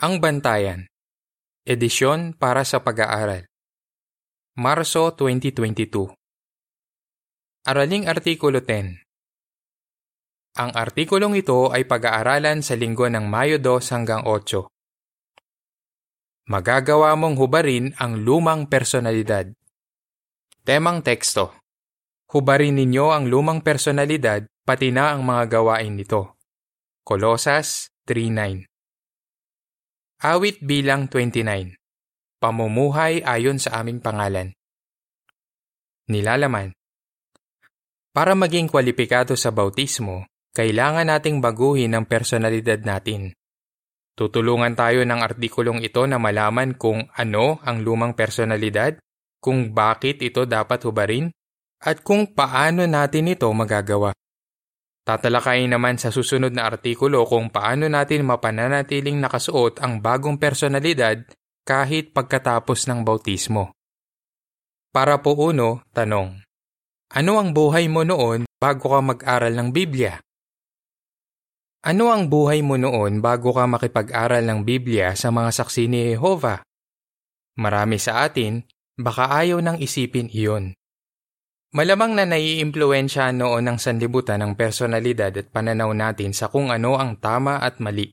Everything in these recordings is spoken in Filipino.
Ang Bantayan Edisyon para sa Pag-aaral Marso 2022 Araling Artikulo 10 Ang artikulong ito ay pag-aaralan sa linggo ng Mayo 2 hanggang 8. Magagawa mong hubarin ang lumang personalidad. Temang teksto Hubarin ninyo ang lumang personalidad pati na ang mga gawain nito. Kolosas 3.9 Awit bilang 29. Pamumuhay ayon sa aming pangalan. Nilalaman. Para maging kwalipikado sa bautismo, kailangan nating baguhin ang personalidad natin. Tutulungan tayo ng artikulong ito na malaman kung ano ang lumang personalidad, kung bakit ito dapat hubarin, at kung paano natin ito magagawa. Tatalakayin naman sa susunod na artikulo kung paano natin mapananatiling nakasuot ang bagong personalidad kahit pagkatapos ng bautismo. Para po uno, tanong. Ano ang buhay mo noon bago ka mag-aral ng Biblia? Ano ang buhay mo noon bago ka makipag-aral ng Biblia sa mga saksi ni Jehovah? Marami sa atin, baka ayaw nang isipin iyon. Malamang na naiimpluensya noon ng sanlibutan ang personalidad at pananaw natin sa kung ano ang tama at mali.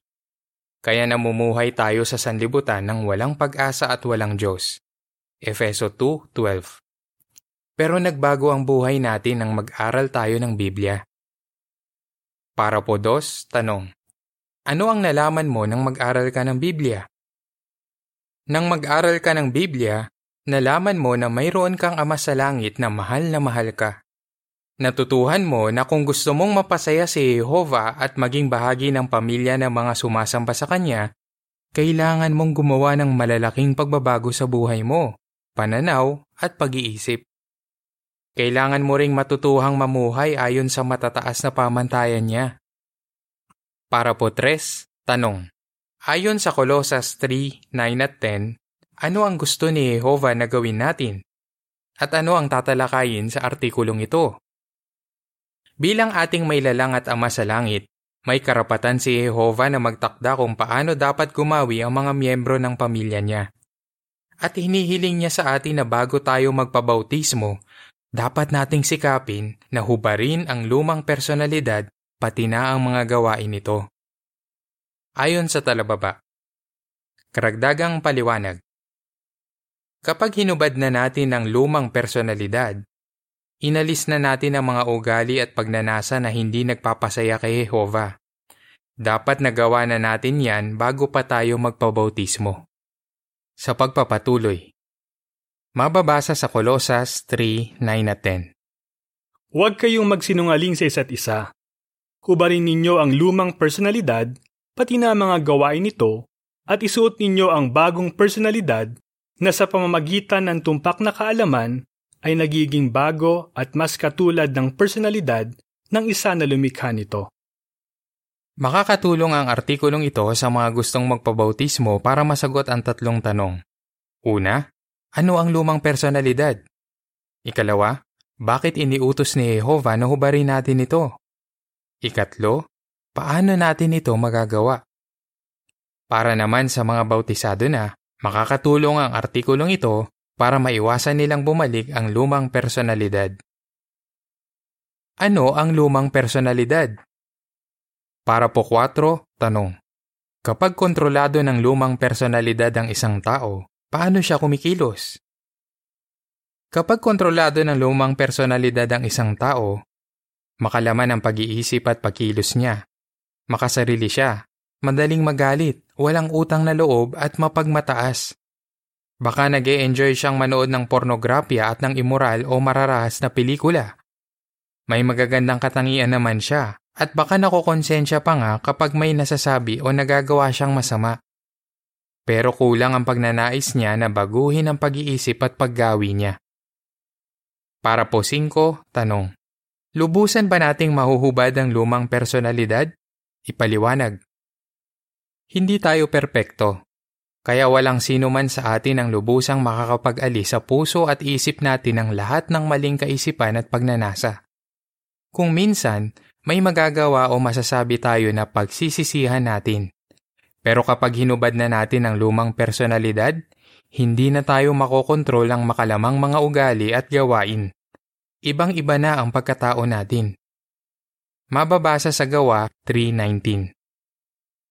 Kaya namumuhay tayo sa sanlibutan ng walang pag-asa at walang Diyos. Efeso 2.12 Pero nagbago ang buhay natin nang mag-aral tayo ng Biblia. Para po dos, tanong. Ano ang nalaman mo nang mag-aral ka ng Biblia? Nang mag-aral ka ng Biblia, nalaman mo na mayroon kang ama sa langit na mahal na mahal ka. Natutuhan mo na kung gusto mong mapasaya si Jehovah at maging bahagi ng pamilya ng mga sumasamba sa Kanya, kailangan mong gumawa ng malalaking pagbabago sa buhay mo, pananaw at pag-iisip. Kailangan mo ring matutuhang mamuhay ayon sa matataas na pamantayan niya. Para po tres, tanong. Ayon sa Colossus 3, 9 at 10, ano ang gusto ni Jehovah na gawin natin? At ano ang tatalakayin sa artikulong ito? Bilang ating may lalang at ama sa langit, may karapatan si Jehovah na magtakda kung paano dapat gumawi ang mga miyembro ng pamilya niya. At hinihiling niya sa atin na bago tayo magpabautismo, dapat nating sikapin na hubarin ang lumang personalidad pati na ang mga gawain nito. Ayon sa talababa. Karagdagang paliwanag. Kapag hinubad na natin ang lumang personalidad, inalis na natin ang mga ugali at pagnanasa na hindi nagpapasaya kay Jehovah. Dapat nagawa na natin yan bago pa tayo magpabautismo. Sa pagpapatuloy, mababasa sa Kolosas 3:9 at 10. Huwag kayong magsinungaling sa isa't isa. Hubarin ninyo ang lumang personalidad, pati na mga gawain nito, at isuot ninyo ang bagong personalidad na sa pamamagitan ng tumpak na kaalaman ay nagiging bago at mas katulad ng personalidad ng isa na lumikha nito. Makakatulong ang artikulong ito sa mga gustong magpabautismo para masagot ang tatlong tanong. Una, ano ang lumang personalidad? Ikalawa, bakit iniutos ni Jehovah na hubarin natin ito? Ikatlo, paano natin ito magagawa? Para naman sa mga bautisado na, Makakatulong ang artikulong ito para maiwasan nilang bumalik ang lumang personalidad. Ano ang lumang personalidad? Para po 4, tanong. Kapag kontrolado ng lumang personalidad ang isang tao, paano siya kumikilos? Kapag kontrolado ng lumang personalidad ang isang tao, makalaman ang pag-iisip at pagkilos niya. Makasarili siya madaling magalit, walang utang na loob at mapagmataas. Baka nag enjoy siyang manood ng pornografya at ng immoral o mararahas na pelikula. May magagandang katangian naman siya at baka nakokonsensya pa nga kapag may nasasabi o nagagawa siyang masama. Pero kulang ang pagnanais niya na baguhin ang pag-iisip at paggawi niya. Para po 5, tanong. Lubusan ba nating mahuhubad ang lumang personalidad? Ipaliwanag. Hindi tayo perpekto. Kaya walang sino man sa atin ang lubusang makakapag-alis sa puso at isip natin ng lahat ng maling kaisipan at pagnanasa. Kung minsan, may magagawa o masasabi tayo na pagsisisihan natin. Pero kapag hinubad na natin ang lumang personalidad, hindi na tayo makokontrol ng makalamang mga ugali at gawain. Ibang-iba na ang pagkatao natin. Mababasa sa Gawa 3.19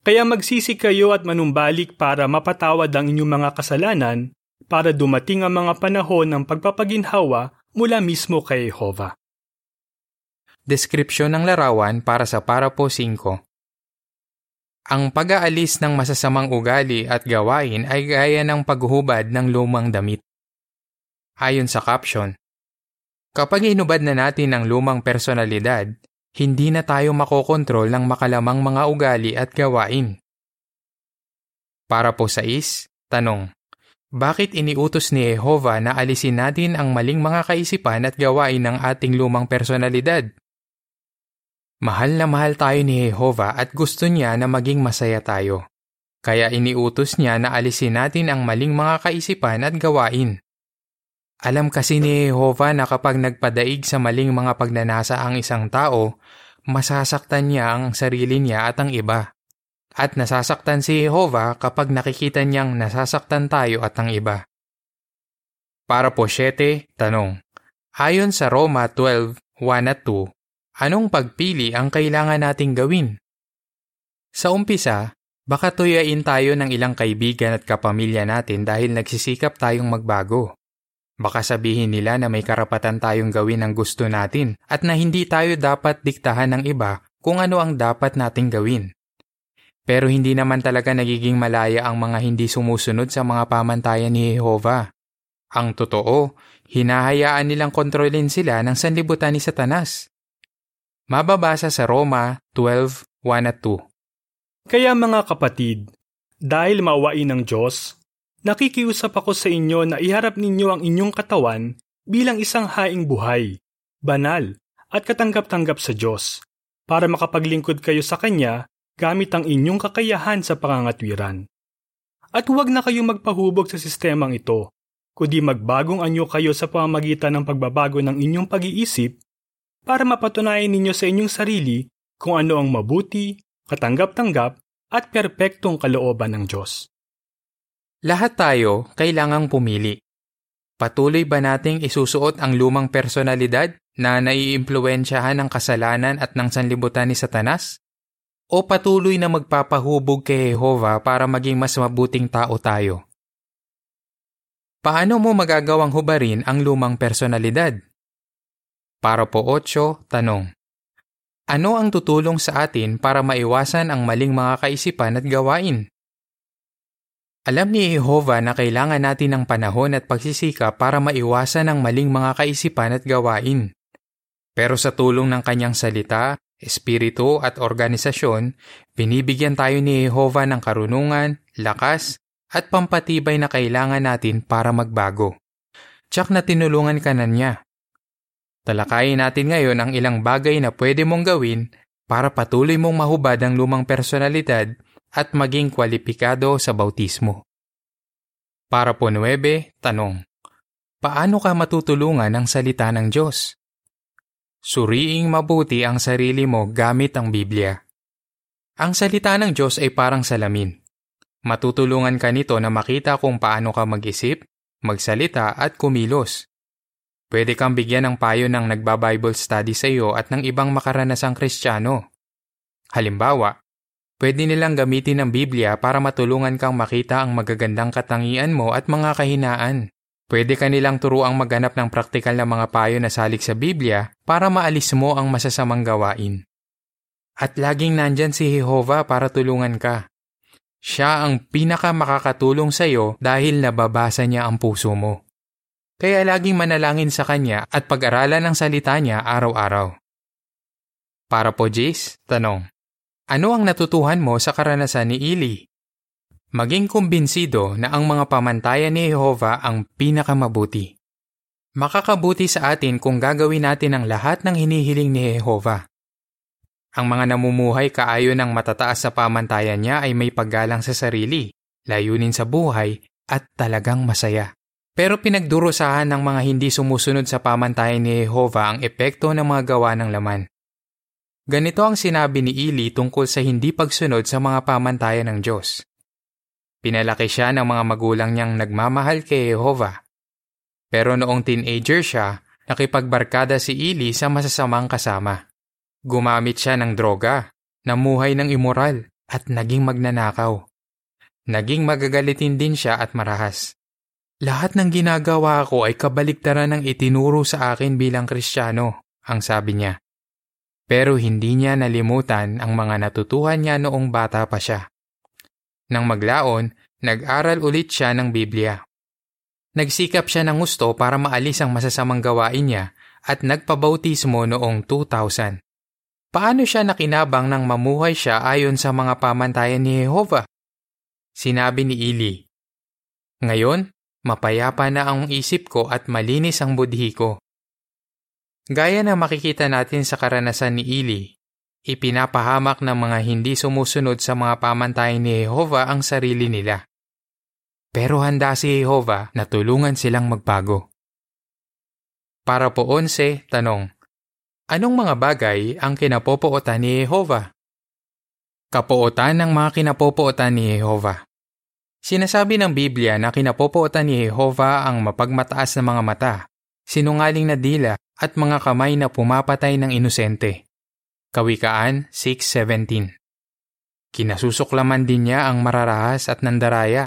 Kaya magsisi kayo at manumbalik para mapatawad ang inyong mga kasalanan para dumating ang mga panahon ng pagpapaginhawa mula mismo kay Jehovah. Deskripsyon ng larawan para sa Parapo 5 Ang pag-aalis ng masasamang ugali at gawain ay gaya ng paghuhubad ng lumang damit. Ayon sa caption, Kapag inubad na natin ang lumang personalidad, hindi na tayo makokontrol ng makalamang mga ugali at gawain. Para po sa is, tanong, bakit iniutos ni Jehovah na alisin natin ang maling mga kaisipan at gawain ng ating lumang personalidad? Mahal na mahal tayo ni Jehovah at gusto niya na maging masaya tayo. Kaya iniutos niya na alisin natin ang maling mga kaisipan at gawain. Alam kasi ni Jehovah na kapag nagpadaig sa maling mga pagnanasa ang isang tao, masasaktan niya ang sarili niya at ang iba. At nasasaktan si Jehovah kapag nakikita niyang nasasaktan tayo at ang iba. Para po 7, tanong. Ayon sa Roma 12, 1 at 2, Anong pagpili ang kailangan nating gawin? Sa umpisa, baka tuyain tayo ng ilang kaibigan at kapamilya natin dahil nagsisikap tayong magbago. Baka sabihin nila na may karapatan tayong gawin ang gusto natin at na hindi tayo dapat diktahan ng iba kung ano ang dapat nating gawin. Pero hindi naman talaga nagiging malaya ang mga hindi sumusunod sa mga pamantayan ni Jehovah. Ang totoo, hinahayaan nilang kontrolin sila ng sanlibutan ni Satanas. Mababasa sa Roma 12:1 at 2. Kaya mga kapatid, dahil mawain ng Diyos, nakikiusap ako sa inyo na iharap ninyo ang inyong katawan bilang isang haing buhay, banal, at katanggap-tanggap sa Diyos, para makapaglingkod kayo sa Kanya gamit ang inyong kakayahan sa pangangatwiran. At huwag na kayong magpahubog sa sistemang ito, kundi magbagong anyo kayo sa pamamagitan ng pagbabago ng inyong pag-iisip para mapatunayan ninyo sa inyong sarili kung ano ang mabuti, katanggap-tanggap at perpektong kalooban ng Diyos. Lahat tayo kailangang pumili. Patuloy ba nating isusuot ang lumang personalidad na naiimpluwensyahan ng kasalanan at ng sanlibutan ni Satanas? O patuloy na magpapahubog kay Jehovah para maging mas mabuting tao tayo? Paano mo magagawang hubarin ang lumang personalidad? Para po 8, tanong. Ano ang tutulong sa atin para maiwasan ang maling mga kaisipan at gawain? Alam ni Jehovah na kailangan natin ng panahon at pagsisika para maiwasan ang maling mga kaisipan at gawain. Pero sa tulong ng kanyang salita, espiritu at organisasyon, binibigyan tayo ni Jehovah ng karunungan, lakas, at pampatibay na kailangan natin para magbago. Tsak na tinulungan ka na niya. Talakayin natin ngayon ang ilang bagay na pwede mong gawin para patuloy mong mahubad ang lumang personalidad at maging kwalipikado sa bautismo. Para po 9, tanong. Paano ka matutulungan ng salita ng Diyos? Suriing mabuti ang sarili mo gamit ang Biblia. Ang salita ng Diyos ay parang salamin. Matutulungan ka nito na makita kung paano ka mag-isip, magsalita at kumilos. Pwede kang bigyan ng payo ng nagba-Bible study sa iyo at ng ibang makaranasang Kristiyano. Halimbawa, pwede nilang gamitin ang Biblia para matulungan kang makita ang magagandang katangian mo at mga kahinaan. Pwede ka nilang turuang maghanap ng praktikal na mga payo na salik sa Biblia para maalis mo ang masasamang gawain. At laging nandyan si Jehovah para tulungan ka. Siya ang pinaka makakatulong sa iyo dahil nababasa niya ang puso mo. Kaya laging manalangin sa Kanya at pag-aralan ang salita niya araw-araw. Para po Jace, tanong. Ano ang natutuhan mo sa karanasan ni Eli? Maging kumbinsido na ang mga pamantayan ni Jehovah ang pinakamabuti. Makakabuti sa atin kung gagawin natin ang lahat ng hinihiling ni Jehovah. Ang mga namumuhay kaayon ng matataas sa pamantayan niya ay may paggalang sa sarili, layunin sa buhay, at talagang masaya. Pero pinagdurusahan ng mga hindi sumusunod sa pamantayan ni Jehovah ang epekto ng mga gawa ng laman. Ganito ang sinabi ni Eli tungkol sa hindi pagsunod sa mga pamantayan ng Diyos. Pinalaki siya ng mga magulang niyang nagmamahal kay Jehovah. Pero noong teenager siya, nakipagbarkada si Eli sa masasamang kasama. Gumamit siya ng droga, namuhay ng immoral, at naging magnanakaw. Naging magagalitin din siya at marahas. Lahat ng ginagawa ko ay kabaliktaran ng itinuro sa akin bilang kristyano, ang sabi niya. Pero hindi niya nalimutan ang mga natutuhan niya noong bata pa siya. Nang maglaon, nag-aral ulit siya ng Biblia. Nagsikap siya ng gusto para maalis ang masasamang gawain niya at nagpabautismo noong 2000. Paano siya nakinabang nang mamuhay siya ayon sa mga pamantayan ni Jehovah? Sinabi ni Eli, Ngayon, mapayapa na ang isip ko at malinis ang budhi ko. Gaya na makikita natin sa karanasan ni Eli, ipinapahamak ng mga hindi sumusunod sa mga pamantayan ni Jehovah ang sarili nila. Pero handa si Jehovah na tulungan silang magbago. Para po 11, tanong. Anong mga bagay ang kinapopootan ni Jehovah? Kapootan ng mga kinapopootan ni Jehovah. Sinasabi ng Biblia na kinapopootan ni Jehovah ang mapagmataas na mga mata, sinungaling na dila at mga kamay na pumapatay ng inosente. Kawikaan 6.17 Kinasusuklaman din niya ang mararahas at nandaraya.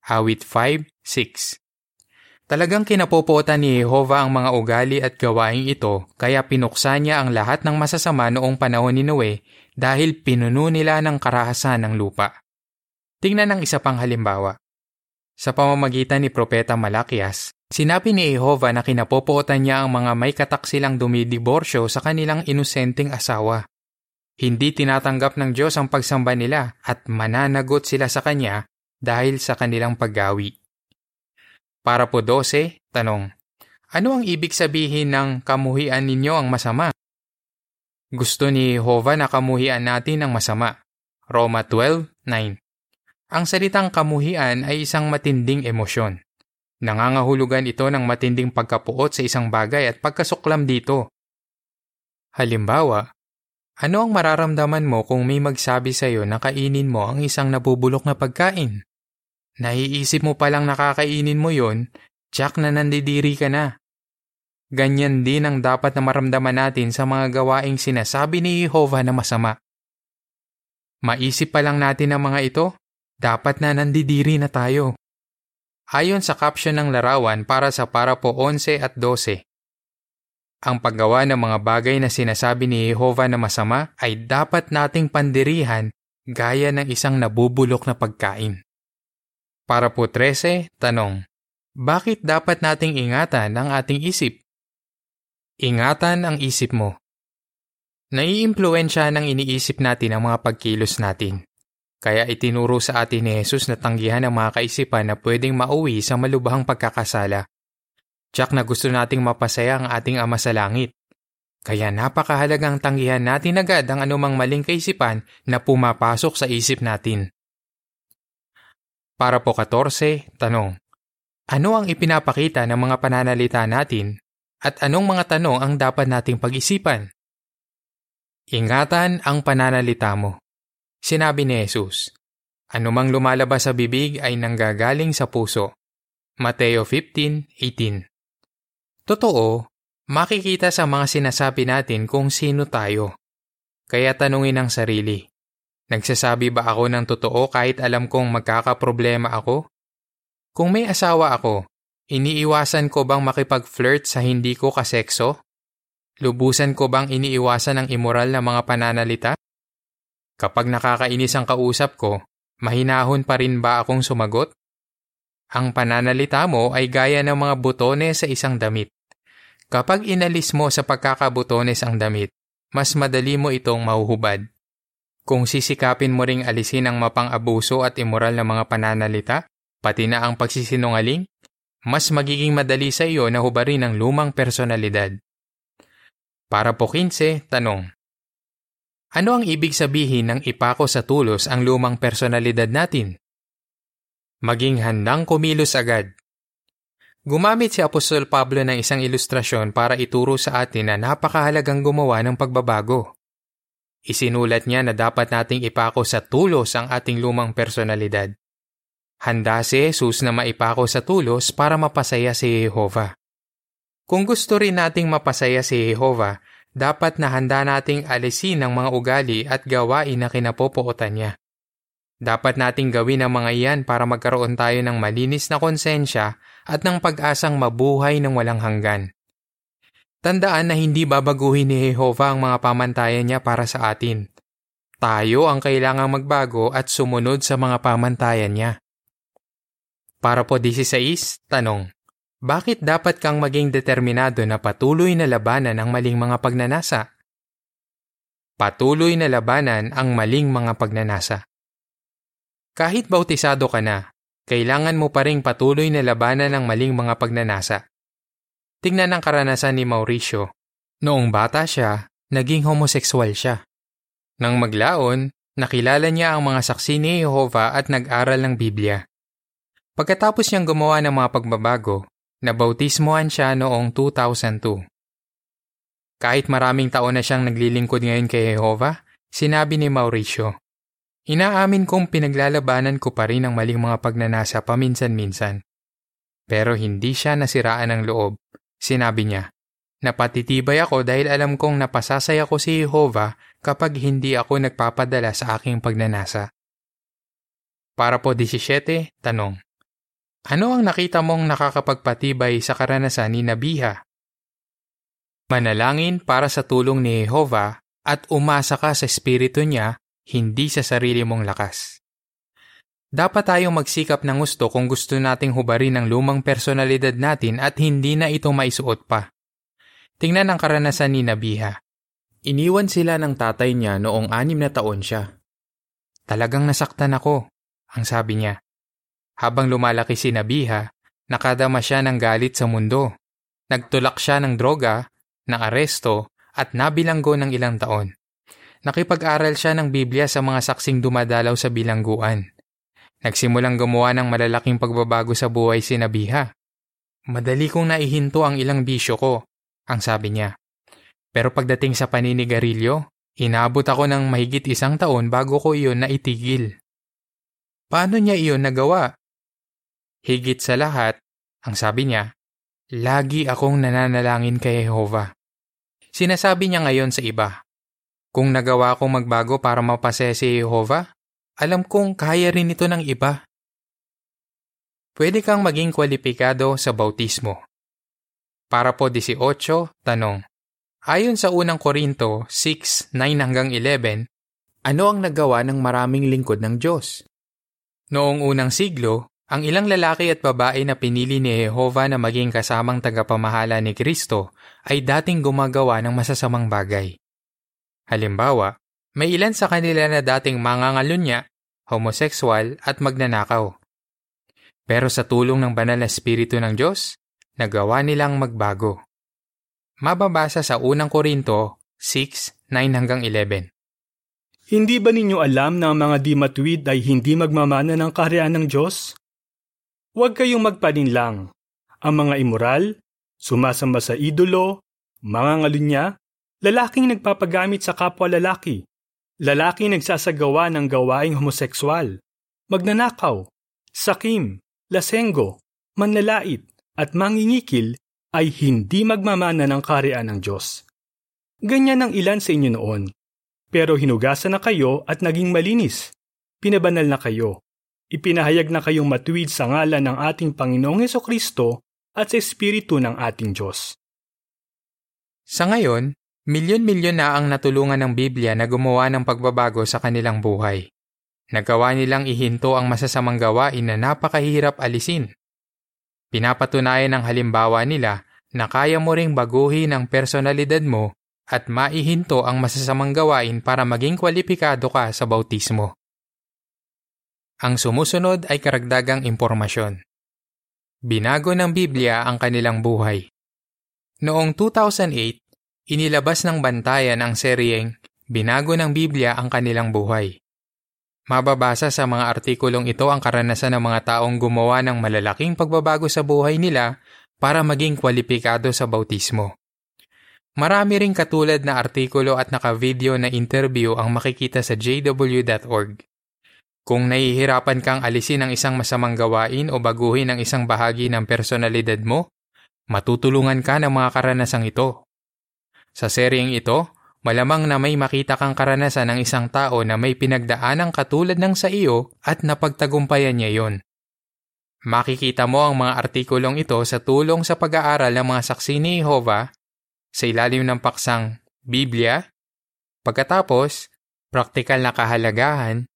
Awit 5.6 Talagang kinapopotan ni Jehovah ang mga ugali at gawaing ito kaya pinuksan niya ang lahat ng masasama noong panahon ni Noe dahil pinuno nila ng karahasan ng lupa. Tingnan ang isa pang halimbawa. Sa pamamagitan ni Propeta Malakias, Sinabi ni Jehovah na kinapopootan niya ang mga may kataksilang dumidiborsyo sa kanilang inosenteng asawa. Hindi tinatanggap ng Diyos ang pagsamba nila at mananagot sila sa Kanya dahil sa kanilang paggawi. Para po 12, tanong, ano ang ibig sabihin ng kamuhian ninyo ang masama? Gusto ni Jehovah na kamuhian natin ang masama. Roma 12:9. Ang salitang kamuhian ay isang matinding emosyon. Nangangahulugan ito ng matinding pagkapuot sa isang bagay at pagkasuklam dito. Halimbawa, ano ang mararamdaman mo kung may magsabi sa iyo na kainin mo ang isang nabubulok na pagkain? Naiisip mo palang nakakainin mo yon, tsak na nandidiri ka na. Ganyan din ang dapat na maramdaman natin sa mga gawaing sinasabi ni Jehovah na masama. Maisip pa lang natin ang mga ito, dapat na nandidiri na tayo. Ayon sa caption ng larawan para sa para po 11 at 12. Ang paggawa ng mga bagay na sinasabi ni Jehovah na masama ay dapat nating pandirihan gaya ng isang nabubulok na pagkain. Para po 13, tanong. Bakit dapat nating ingatan ang ating isip? Ingatan ang isip mo. Naiimpluensya ng iniisip natin ang mga pagkilos natin. Kaya itinuro sa atin ni Jesus na tanggihan ang mga kaisipan na pwedeng mauwi sa malubhang pagkakasala. Tsak na gusto nating mapasaya ang ating Ama sa Langit. Kaya napakahalagang tanggihan natin agad ang anumang maling kaisipan na pumapasok sa isip natin. Para po 14, tanong. Ano ang ipinapakita ng mga pananalita natin at anong mga tanong ang dapat nating pag-isipan? Ingatan ang pananalita mo. Sinabi ni Jesus, Anumang lumalabas sa bibig ay nanggagaling sa puso. Mateo 15:18. Totoo, makikita sa mga sinasabi natin kung sino tayo. Kaya tanungin ang sarili, nagsasabi ba ako ng totoo kahit alam kong magkakaproblema ako? Kung may asawa ako, iniiwasan ko bang makipag-flirt sa hindi ko kasekso? Lubusan ko bang iniiwasan ang immoral na mga pananalita? Kapag nakakainis ang kausap ko, mahinahon pa rin ba akong sumagot? Ang pananalita mo ay gaya ng mga butones sa isang damit. Kapag inalis mo sa pagkakabutones ang damit, mas madali mo itong mahuhubad. Kung sisikapin mo ring alisin ang mapang-abuso at immoral na mga pananalita, pati na ang pagsisinungaling, mas magiging madali sa iyo na hubarin ang lumang personalidad. Para po 15, tanong. Ano ang ibig sabihin ng ipako sa tulos ang lumang personalidad natin? Maging handang kumilos agad. Gumamit si Apostol Pablo ng isang ilustrasyon para ituro sa atin na napakahalagang gumawa ng pagbabago. Isinulat niya na dapat nating ipako sa tulos ang ating lumang personalidad. Handa si Jesus na maipako sa tulos para mapasaya si Jehovah. Kung gusto rin nating mapasaya si Jehovah, dapat na handa nating alisin ang mga ugali at gawain na kinapopuotan niya. Dapat nating gawin ang mga iyan para magkaroon tayo ng malinis na konsensya at ng pag-asang mabuhay ng walang hanggan. Tandaan na hindi babaguhin ni Jehovah ang mga pamantayan niya para sa atin. Tayo ang kailangang magbago at sumunod sa mga pamantayan niya. Para po 16, tanong. Bakit dapat kang maging determinado na patuloy na labanan ang maling mga pagnanasa? Patuloy na labanan ang maling mga pagnanasa. Kahit bautisado ka na, kailangan mo pa ring patuloy na labanan ang maling mga pagnanasa. Tingnan ang karanasan ni Mauricio. Noong bata siya, naging homosekswal siya. Nang maglaon, nakilala niya ang mga saksi ni Jehovah at nag-aral ng Biblia. Pagkatapos niyang gumawa ng mga pagbabago, nabautismohan siya noong 2002. Kahit maraming taon na siyang naglilingkod ngayon kay Jehovah, sinabi ni Mauricio, Inaamin kong pinaglalabanan ko pa rin ang maling mga pagnanasa paminsan-minsan. Pero hindi siya nasiraan ng loob. Sinabi niya, Napatitibay ako dahil alam kong napasasaya ko si Jehovah kapag hindi ako nagpapadala sa aking pagnanasa. Para po 17, tanong. Ano ang nakita mong nakakapagpatibay sa karanasan ni Nabiha? Manalangin para sa tulong ni Jehovah at umasa ka sa espiritu niya, hindi sa sarili mong lakas. Dapat tayong magsikap ng gusto kung gusto nating hubarin ang lumang personalidad natin at hindi na ito maisuot pa. Tingnan ang karanasan ni Nabiha. Iniwan sila ng tatay niya noong anim na taon siya. Talagang nasaktan ako, ang sabi niya. Habang lumalaki si Nabiha, nakadama siya ng galit sa mundo. Nagtulak siya ng droga, ng aresto, at nabilanggo ng ilang taon. Nakipag-aral siya ng Biblia sa mga saksing dumadalaw sa bilangguan. Nagsimulang gumawa ng malalaking pagbabago sa buhay si Nabiha. Madali kong naihinto ang ilang bisyo ko, ang sabi niya. Pero pagdating sa paninigarilyo, inabot ako ng mahigit isang taon bago ko iyon naitigil. Paano niya iyon nagawa? Higit sa lahat, ang sabi niya, lagi akong nananalangin kay Jehovah. Sinasabi niya ngayon sa iba, kung nagawa kong magbago para mapasaya si Jehovah, alam kong kaya rin ito ng iba. Pwede kang maging kwalipikado sa bautismo. Para po 18, tanong. Ayon sa unang Korinto 6, 9 hanggang 11, ano ang nagawa ng maraming lingkod ng Diyos? Noong unang siglo, ang ilang lalaki at babae na pinili ni Jehovah na maging kasamang tagapamahala ni Kristo ay dating gumagawa ng masasamang bagay. Halimbawa, may ilan sa kanila na dating mangangalunya, homosekswal at magnanakaw. Pero sa tulong ng banal na Espiritu ng Diyos, nagawa nilang magbago. Mababasa sa unang Korinto 6, 9 hanggang 11. Hindi ba ninyo alam na ang mga di matuwid ay hindi magmamana ng kaharian ng Diyos? Huwag kayong magpaninlang. Ang mga immoral, sumasamba sa idolo, mga ngalunya, lalaking nagpapagamit sa kapwa lalaki, lalaking nagsasagawa ng gawaing homosekswal, magnanakaw, sakim, lasenggo, manlalait, at mangingikil ay hindi magmamana ng karian ng Diyos. Ganyan ang ilan sa inyo noon. Pero hinugasan na kayo at naging malinis. Pinabanal na kayo ipinahayag na kayong matuwid sa ngalan ng ating Panginoong Heso Kristo at sa Espiritu ng ating Diyos. Sa ngayon, milyon-milyon na ang natulungan ng Biblia na gumawa ng pagbabago sa kanilang buhay. Nagawa nilang ihinto ang masasamang gawain na napakahirap alisin. Pinapatunayan ng halimbawa nila na kaya mo ring baguhin ang personalidad mo at maihinto ang masasamang gawain para maging kwalipikado ka sa bautismo. Ang sumusunod ay karagdagang impormasyon. Binago ng Biblia ang kanilang buhay. Noong 2008, inilabas ng bantayan ang seryeng Binago ng Biblia ang kanilang buhay. Mababasa sa mga artikulong ito ang karanasan ng mga taong gumawa ng malalaking pagbabago sa buhay nila para maging kwalipikado sa bautismo. Marami ring katulad na artikulo at naka-video na interview ang makikita sa jw.org. Kung nahihirapan kang alisin ang isang masamang gawain o baguhin ang isang bahagi ng personalidad mo, matutulungan ka ng mga karanasang ito. Sa seryeng ito, malamang na may makita kang karanasan ng isang tao na may pinagdaanang katulad ng sa iyo at napagtagumpayan niya yon. Makikita mo ang mga artikulong ito sa tulong sa pag-aaral ng mga saksi ni Jehovah sa ilalim ng paksang Biblia, pagkatapos, praktikal na kahalagahan,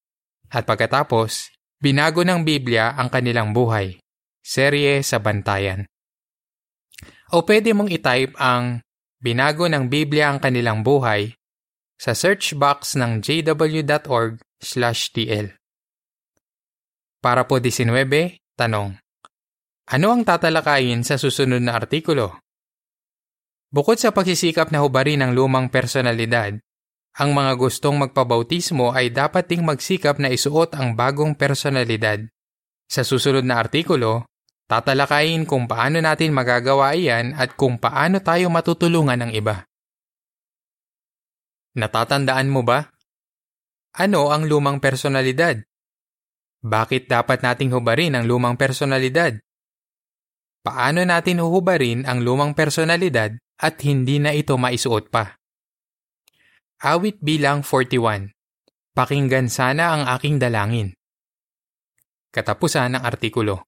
at pagkatapos, binago ng Biblia ang kanilang buhay. Serye sa bantayan. O pwede mong itype ang binago ng Biblia ang kanilang buhay sa search box ng jw.org/tl. Para po 19, Tanong. Ano ang tatalakayin sa susunod na artikulo? Bukod sa pagsisikap na hubarin ang lumang personalidad, ang mga gustong magpabautismo ay dapat ding magsikap na isuot ang bagong personalidad. Sa susunod na artikulo, tatalakayin kung paano natin magagawa iyan at kung paano tayo matutulungan ng iba. Natatandaan mo ba? Ano ang lumang personalidad? Bakit dapat nating hubarin ang lumang personalidad? Paano natin huhubarin ang lumang personalidad at hindi na ito maisuot pa? Awit bilang 41 Pakinggan sana ang aking dalangin. Katapusan ng artikulo.